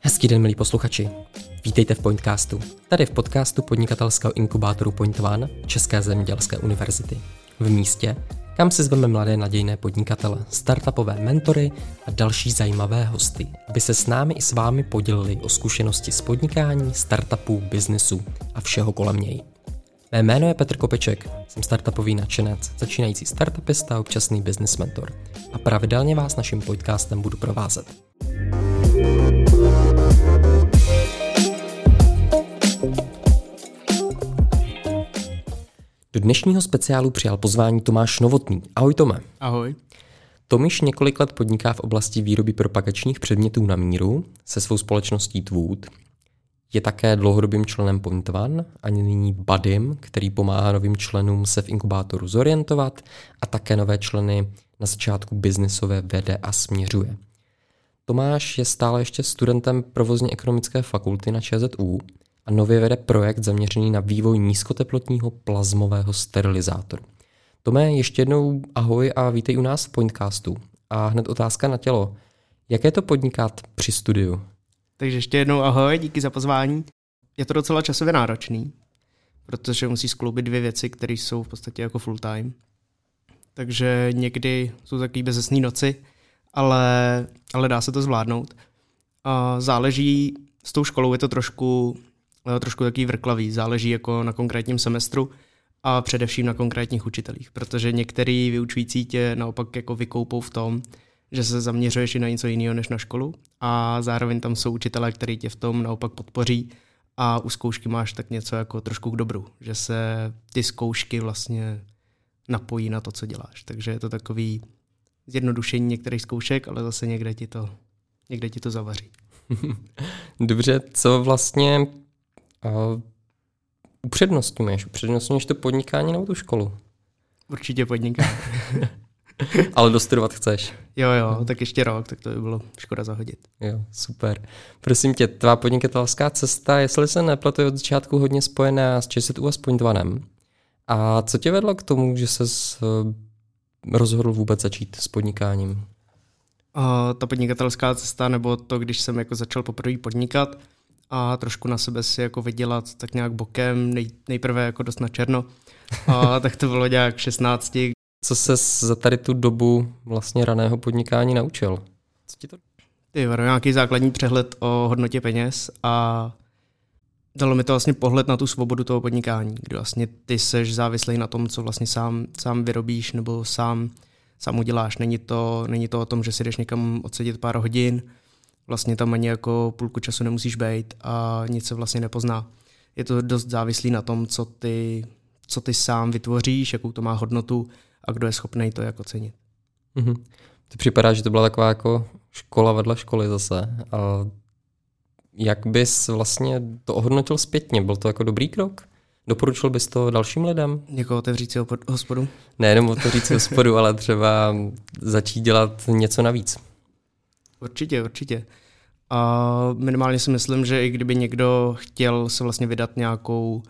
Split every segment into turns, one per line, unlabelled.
Hezký den, milí posluchači. Vítejte v Pointcastu. Tady v podcastu podnikatelského inkubátoru Point One České zemědělské univerzity. V místě, kam si zveme mladé nadějné podnikatele, startupové mentory a další zajímavé hosty, aby se s námi i s vámi podělili o zkušenosti z podnikání, startupů, biznesu a všeho kolem něj. Mé jméno je Petr Kopeček, jsem startupový nadšenec, začínající startupista a občasný business mentor a pravidelně vás naším podcastem budu provázet. Do dnešního speciálu přijal pozvání Tomáš Novotný. Ahoj Tome.
Ahoj.
Tomiš několik let podniká v oblasti výroby propagačních předmětů na míru se svou společností Twood. Je také dlouhodobým členem Point One a nyní Budym, který pomáhá novým členům se v inkubátoru zorientovat a také nové členy na začátku biznisové vede a směřuje. Tomáš je stále ještě studentem provozně ekonomické fakulty na ČZU a nově vede projekt zaměřený na vývoj nízkoteplotního plazmového sterilizátoru. Tome, ještě jednou ahoj a vítej u nás v Pointcastu. A hned otázka na tělo. Jak je to podnikat při studiu?
Takže ještě jednou ahoj, díky za pozvání. Je to docela časově náročný, protože musí skloubit dvě věci, které jsou v podstatě jako full time. Takže někdy jsou takové bezesné noci, ale, ale dá se to zvládnout. A záleží, s tou školou je to trošku Eh, trošku takový vrklavý, záleží jako na konkrétním semestru a především na konkrétních učitelích, protože některý vyučující tě naopak jako vykoupou v tom, že se zaměřuješ i na něco jiného než na školu a zároveň tam jsou učitelé, kteří tě v tom naopak podpoří a u zkoušky máš tak něco jako trošku k dobru, že se ty zkoušky vlastně napojí na to, co děláš. Takže je to takový zjednodušení některých zkoušek, ale zase někde ti to, někde ti to zavaří.
Dobře, co vlastně Uh, upřednostňuješ? Upřednostňuješ to podnikání nebo tu školu?
Určitě podnikání.
Ale dostudovat chceš.
Jo, jo, tak ještě rok, tak to by bylo škoda zahodit.
Jo, super. Prosím tě, tvá podnikatelská cesta, jestli se nepletu, je od začátku hodně spojená s ČSU a s Pointvanem. A co tě vedlo k tomu, že se rozhodl vůbec začít s podnikáním?
Uh, ta podnikatelská cesta, nebo to, když jsem jako začal poprvé podnikat, a trošku na sebe si jako vydělat tak nějak bokem, nej, nejprve jako dost na černo. A tak to bylo nějak 16.
Co se za tady tu dobu vlastně raného podnikání naučil? Co ti to?
Ty, nějaký základní přehled o hodnotě peněz a dalo mi to vlastně pohled na tu svobodu toho podnikání, kdy vlastně ty seš závislý na tom, co vlastně sám, sám vyrobíš nebo sám, sám uděláš. Není to, není to o tom, že si jdeš někam odsedět pár hodin, Vlastně tam ani jako půlku času nemusíš být a nic se vlastně nepozná. Je to dost závislý na tom, co ty, co ty sám vytvoříš, jakou to má hodnotu a kdo je schopný to jako cenit.
Mm-hmm. To připadá, že to byla taková jako škola vedle školy zase. A jak bys vlastně to ohodnotil zpětně? Byl to jako dobrý krok? Doporučil bys to dalším lidem?
Někoho otevřít si hospodu?
Ne, jenom otevřít si hospodu, ale třeba začít dělat něco navíc.
Určitě, určitě. A minimálně si myslím, že i kdyby někdo chtěl se vlastně vydat nějakou,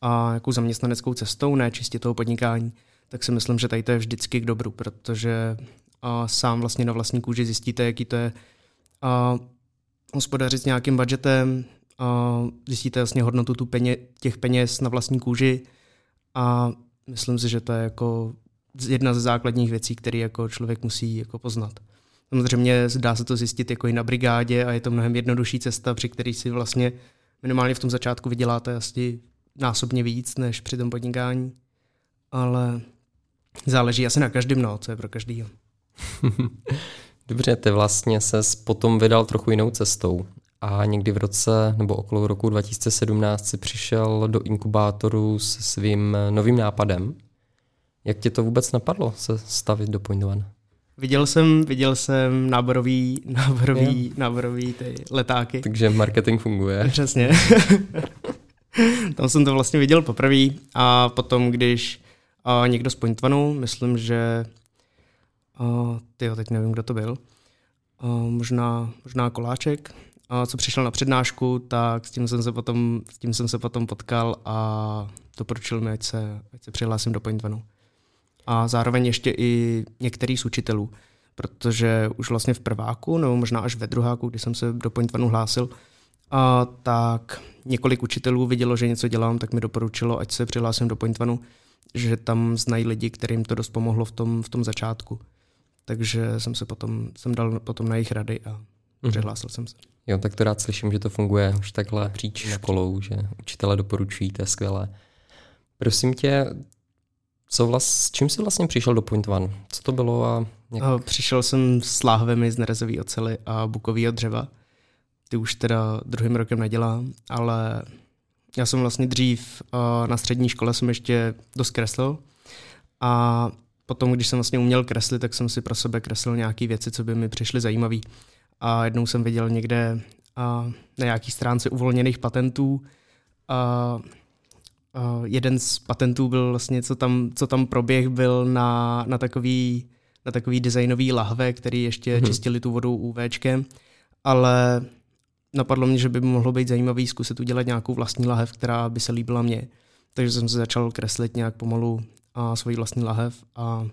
a, nějakou zaměstnaneckou cestou, ne čistě toho podnikání, tak si myslím, že tady to je vždycky k dobru, protože a sám vlastně na vlastní kůži zjistíte, jaký to je a hospodařit s nějakým budgetem, a zjistíte vlastně hodnotu tu peně, těch peněz na vlastní kůži a myslím si, že to je jako jedna ze základních věcí, které jako člověk musí jako poznat. Samozřejmě dá se to zjistit jako i na brigádě a je to mnohem jednodušší cesta, při který si vlastně minimálně v tom začátku vyděláte asi násobně víc než při tom podnikání. Ale záleží asi na každém, no, co je pro každýho.
Dobře, ty vlastně se potom vydal trochu jinou cestou a někdy v roce nebo okolo roku 2017 si přišel do inkubátoru se svým novým nápadem. Jak tě to vůbec napadlo se stavit do Point One?
Viděl jsem, viděl jsem náborový, náborový, yeah. náborový ty letáky.
Takže marketing funguje.
Přesně. Tam jsem to vlastně viděl poprvé a potom, když a někdo z Pointvanu, myslím, že a, tyjo, teď nevím, kdo to byl, a, možná, možná Koláček, a co přišel na přednášku, tak s tím jsem se potom, s tím jsem se potom potkal a doporučil mi, ať se, ať se přihlásím do Pointvanu. a zároveň ještě i některý z učitelů, protože už vlastně v prváku, nebo možná až ve druháku, kdy jsem se do Point One hlásil, a tak několik učitelů vidělo, že něco dělám, tak mi doporučilo, ať se přihlásím do Point One, že tam znají lidi, kterým to dost pomohlo v tom, v tom začátku. Takže jsem se potom, jsem dal potom na jejich rady a mm. přihlásil jsem se.
Jo, tak to rád slyším, že to funguje už takhle příč školou, že učitele doporučují, to je skvělé. Prosím tě, co vlast, s čím jsi vlastně přišel do Point One? Co to bylo? A
jak... Přišel jsem s láhvemi z nerezový ocely a bukového dřeva. Ty už teda druhým rokem nedělám, ale já jsem vlastně dřív na střední škole jsem ještě dost kreslil a potom, když jsem vlastně uměl kreslit, tak jsem si pro sebe kreslil nějaké věci, co by mi přišly zajímavé. A jednou jsem viděl někde a, na nějaký stránce uvolněných patentů a, a jeden z patentů byl vlastně, co tam, co tam proběh, byl na, na takový, na takový designový lahve, který ještě hmm. čistili tu vodou UVčkem, ale napadlo mě, že by mohlo být zajímavý zkusit udělat nějakou vlastní lahev, která by se líbila mně. Takže jsem se začal kreslit nějak pomalu a svoji vlastní lahev a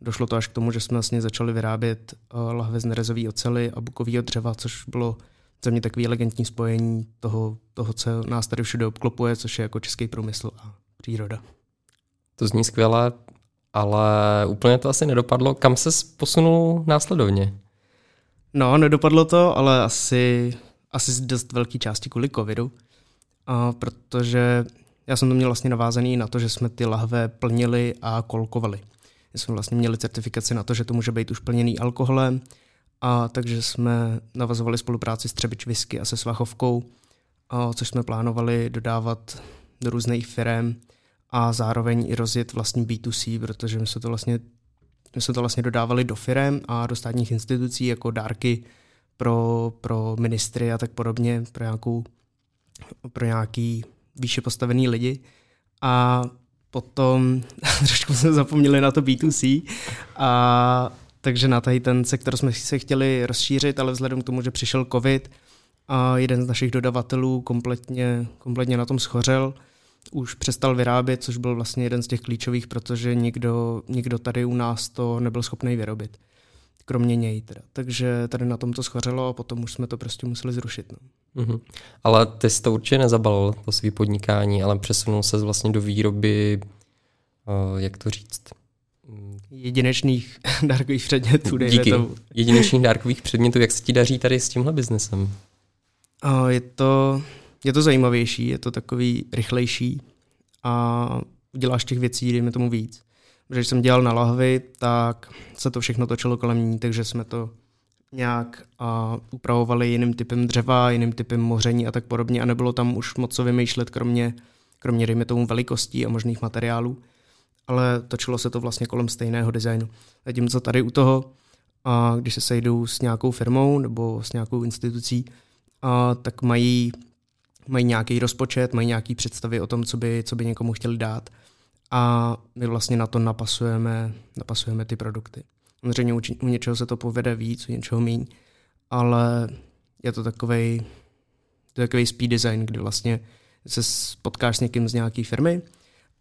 došlo to až k tomu, že jsme vlastně začali vyrábět uh, lahve z nerezové ocely a bukového dřeva, což bylo za mě takový elegantní spojení toho, toho, co nás tady všude obklopuje, což je jako český průmysl a příroda.
To zní skvěle, ale úplně to asi nedopadlo. Kam se posunul následovně?
No, nedopadlo to, ale asi, asi z dost velké části kvůli covidu, a protože já jsem to měl vlastně navázaný na to, že jsme ty lahve plnili a kolkovali. My jsme vlastně měli certifikaci na to, že to může být už plněný alkoholem, a takže jsme navazovali spolupráci s Třebič Whisky a se Svachovkou, a což jsme plánovali dodávat do různých firm a zároveň i rozjet vlastní B2C, protože my jsme to vlastně, jsme to vlastně dodávali do firm a do státních institucí jako dárky pro, pro ministry a tak podobně, pro, nějakou, pro nějaký výše postavený lidi. A potom trošku jsme zapomněli na to B2C, a takže na tady ten sektor jsme se chtěli rozšířit, ale vzhledem k tomu, že přišel covid a jeden z našich dodavatelů kompletně, kompletně na tom schořel, už přestal vyrábět, což byl vlastně jeden z těch klíčových, protože nikdo, nikdo tady u nás to nebyl schopný vyrobit. Kromě něj teda. Takže tady na tom to schořelo a potom už jsme to prostě museli zrušit. No.
Mm-hmm. Ale ty jsi to určitě nezabalil, to svý podnikání, ale přesunul se vlastně do výroby, uh, jak to říct,
jedinečných dárkových předmětů.
Díky. To. Jedinečných dárkových předmětů. Jak se ti daří tady s tímhle biznesem?
Je to, je to zajímavější, je to takový rychlejší a uděláš těch věcí, dejme tomu víc. Protože když jsem dělal na lahvi, tak se to všechno točilo kolem ní, takže jsme to nějak a upravovali jiným typem dřeva, jiným typem moření a tak podobně a nebylo tam už moc co vymýšlet, kromě, kromě dejme tomu velikostí a možných materiálů ale točilo se to vlastně kolem stejného designu. Zatímco tady u toho, a když se sejdou s nějakou firmou nebo s nějakou institucí, a tak mají, mají nějaký rozpočet, mají nějaký představy o tom, co by, co by někomu chtěli dát a my vlastně na to napasujeme, napasujeme ty produkty. Samozřejmě u, u něčeho se to povede víc, u něčeho míň, ale je to takový takový speed design, kdy vlastně se potkáš s někým z nějaké firmy,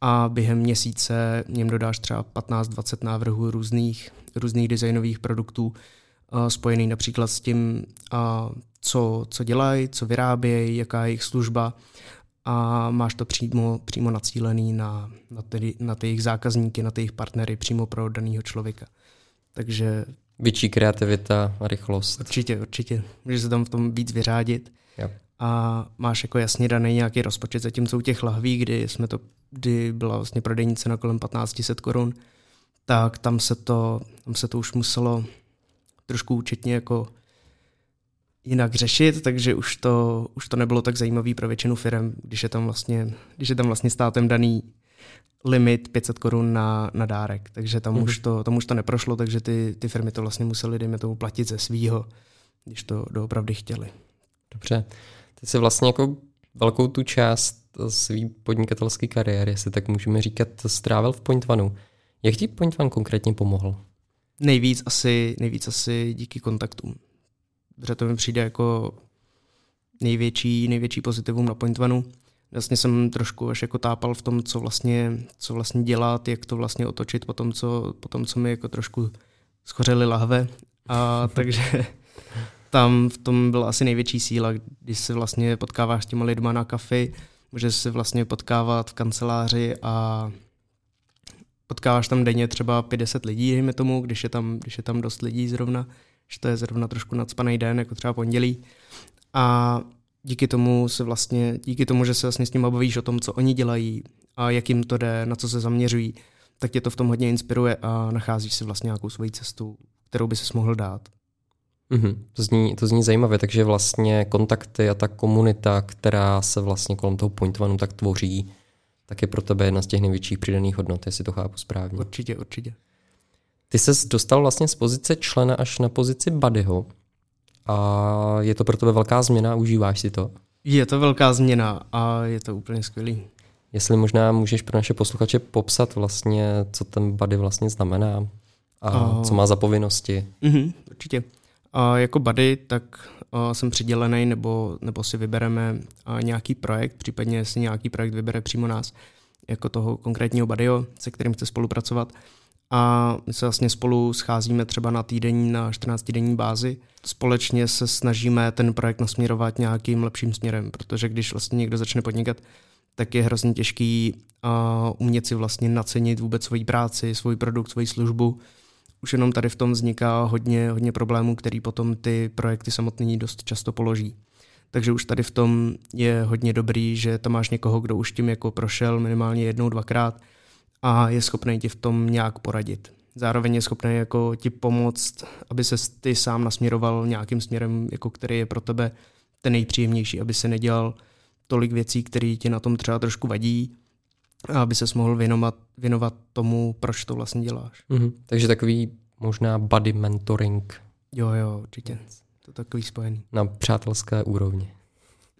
a během měsíce něm dodáš třeba 15-20 návrhů různých, různých designových produktů, spojený například s tím, uh, co, co dělají, co vyrábějí, jaká je jejich služba a máš to přímo, přímo nacílený na, na, ty, na ty jejich zákazníky, na ty jejich partnery přímo pro daného člověka. Takže...
Větší kreativita a rychlost.
Určitě, určitě. Můžeš se tam v tom víc vyřádit.
Jo.
A máš jako jasně daný nějaký rozpočet, zatímco u těch lahví, kdy jsme to kdy byla vlastně prodejní cena kolem 1500 korun, tak tam se to, tam se to už muselo trošku účetně jako jinak řešit, takže už to, už to nebylo tak zajímavý pro většinu firm, když je tam vlastně, když je tam vlastně státem daný limit 500 korun na, na dárek, takže tam, mm-hmm. už to, tam už to neprošlo, takže ty, ty firmy to vlastně musely, dejme tomu, platit ze svýho, když to doopravdy chtěli.
Dobře. Ty jsi vlastně jako velkou tu část svý podnikatelské kariéry, jestli tak můžeme říkat, strávil v Point. Jak ti Point One konkrétně pomohl?
Nejvíc asi, nejvíc asi díky kontaktům. Protože to mi přijde jako největší, největší pozitivum na Point Vlastně jsem trošku až jako tápal v tom, co vlastně, co vlastně dělat, jak to vlastně otočit po tom, co, po tom, co mi jako trošku schořely lahve. A takže tam v tom byla asi největší síla, když se vlastně potkáváš s těma lidma na kafi, můžeš se vlastně potkávat v kanceláři a potkáváš tam denně třeba 50 lidí, dejme tomu, když je tam, když je tam dost lidí zrovna, že to je zrovna trošku nadspaný den, jako třeba pondělí. A díky tomu se vlastně, díky tomu, že se vlastně s nimi bavíš o tom, co oni dělají a jak jim to jde, na co se zaměřují, tak tě to v tom hodně inspiruje a nacházíš si vlastně nějakou svoji cestu, kterou by se mohl dát.
Mm-hmm. To, zní, to zní zajímavě, takže vlastně kontakty a ta komunita, která se vlastně kolem toho pointovanu tak tvoří, tak je pro tebe jedna z těch největších přidaných hodnot, jestli to chápu správně.
Určitě, určitě.
Ty se dostal vlastně z pozice člena až na pozici buddyho a je to pro tebe velká změna, užíváš si to?
Je to velká změna a je to úplně skvělý.
Jestli možná můžeš pro naše posluchače popsat vlastně, co ten buddy vlastně znamená a, a... co má za povinnosti.
Mhm, určitě. A jako buddy, tak jsem přidělený, nebo, nebo si vybereme nějaký projekt, případně si nějaký projekt vybere přímo nás, jako toho konkrétního buddyho, se kterým chce spolupracovat. A my se vlastně spolu scházíme třeba na týdenní, na 14 denní bázi. Společně se snažíme ten projekt nasměrovat nějakým lepším směrem, protože když vlastně někdo začne podnikat, tak je hrozně těžký uh, umět si vlastně nacenit vůbec svoji práci, svůj produkt, svoji službu, už jenom tady v tom vzniká hodně, hodně problémů, který potom ty projekty samotný dost často položí. Takže už tady v tom je hodně dobrý, že tam máš někoho, kdo už tím jako prošel minimálně jednou, dvakrát a je schopný ti v tom nějak poradit. Zároveň je schopný jako ti pomoct, aby se ty sám nasměroval nějakým směrem, jako který je pro tebe ten nejpříjemnější, aby se nedělal tolik věcí, které ti na tom třeba trošku vadí, aby se mohl věnovat, věnovat tomu, proč to vlastně děláš.
Mm-hmm. Takže takový možná body mentoring.
Jo, jo, určitě. To takový spojený.
Na přátelské úrovni.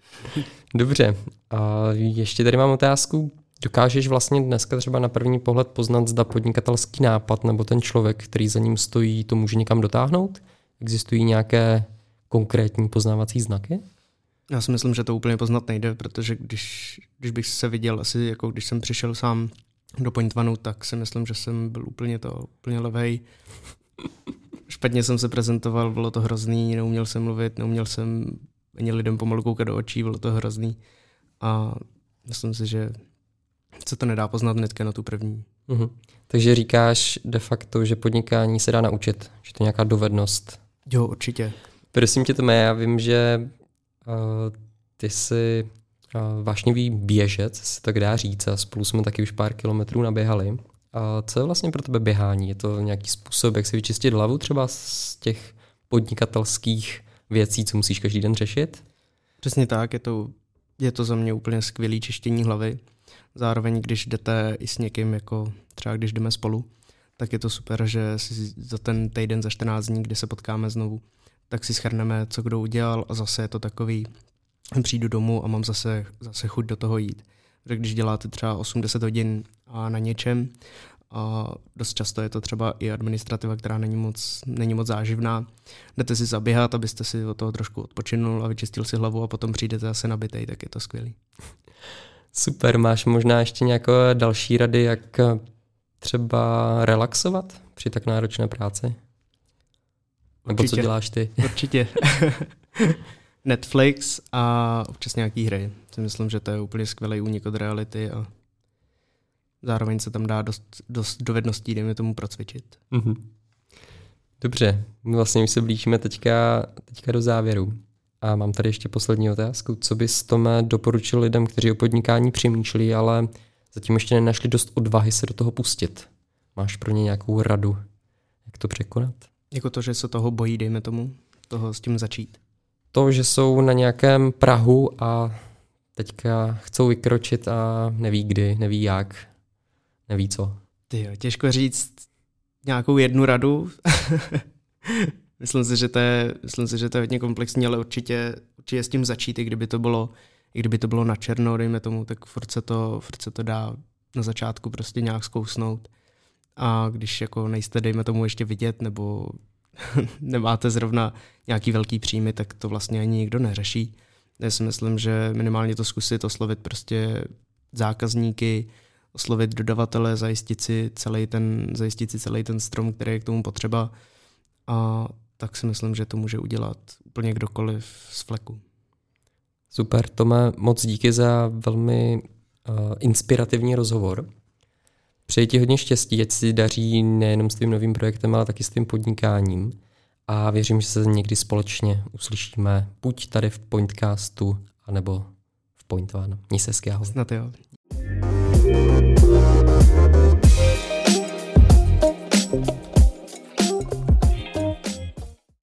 Dobře. A ještě tady mám otázku. Dokážeš vlastně dneska třeba na první pohled poznat, zda podnikatelský nápad nebo ten člověk, který za ním stojí, to může někam dotáhnout? Existují nějaké konkrétní poznávací znaky?
Já si myslím, že to úplně poznat nejde, protože když, když bych se viděl, asi jako když jsem přišel sám do Pointvanu, tak si myslím, že jsem byl úplně to, úplně levej. Špatně jsem se prezentoval, bylo to hrozný, neuměl jsem mluvit, neuměl jsem ani lidem pomalu koukat do očí, bylo to hrozný. A myslím si, že se to nedá poznat hnedka na tu první.
Uh-huh. Takže říkáš de facto, že podnikání se dá naučit, že to je nějaká dovednost.
Jo, určitě.
Prosím tě, Tome, já vím, že ty jsi vášnivý běžec, se tak dá říct, a spolu jsme taky už pár kilometrů naběhali. A co je vlastně pro tebe běhání? Je to nějaký způsob, jak si vyčistit hlavu třeba z těch podnikatelských věcí, co musíš každý den řešit?
Přesně tak, je to, je to za mě úplně skvělý čištění hlavy. Zároveň, když jdete i s někým, jako třeba když jdeme spolu, tak je to super, že si za ten týden, za 14 dní, kdy se potkáme znovu, tak si schrneme, co kdo udělal a zase je to takový, přijdu domů a mám zase, zase chuť do toho jít. Protože když děláte třeba 80 hodin a na něčem, a dost často je to třeba i administrativa, která není moc, není moc záživná. Jdete si zaběhat, abyste si od toho trošku odpočinul a vyčistil si hlavu a potom přijdete zase nabitej, tak je to skvělý.
Super, máš možná ještě nějaké další rady, jak třeba relaxovat při tak náročné práci? Nebo Určitě. co děláš ty?
Určitě. Netflix a občas nějaký hry. Si myslím, že to je úplně skvělý únik od reality a zároveň se tam dá dost, dost dovedností, dejme tomu, procvičit. Mm-hmm.
Dobře, my vlastně už se blížíme teďka, teďka do závěru. A mám tady ještě poslední otázku. Co bys Tome doporučil lidem, kteří o podnikání přemýšlí, ale zatím ještě nenašli dost odvahy se do toho pustit? Máš pro ně nějakou radu, jak to překonat?
Jako to, že se toho bojí, dejme tomu, toho s tím začít.
To, že jsou na nějakém Prahu a teďka chcou vykročit a neví kdy, neví jak, neví co.
Ty jo, těžko říct nějakou jednu radu. myslím, si, že to je, myslím si, že to je hodně komplexní, ale určitě, určitě s tím začít, i kdyby to bylo, i kdyby to bylo na černo, dejme tomu, tak furt se to, furt se to dá na začátku prostě nějak zkousnout. A když jako nejste, dejme tomu, ještě vidět, nebo nemáte zrovna nějaký velký příjmy, tak to vlastně ani nikdo neřeší. Já si myslím, že minimálně to zkusit oslovit prostě zákazníky, oslovit dodavatele, zajistit si celý ten, zajistit si celý ten strom, který je k tomu potřeba a tak si myslím, že to může udělat úplně kdokoliv z fleku.
Super, Tome, moc díky za velmi uh, inspirativní rozhovor. Přeji ti hodně štěstí, ať si daří nejenom s tím novým projektem, ale taky s tím podnikáním. A věřím, že se někdy společně uslyšíme buď tady v Pointcastu, anebo v Point One. Měj se hezky, ahoj.
Snad jo.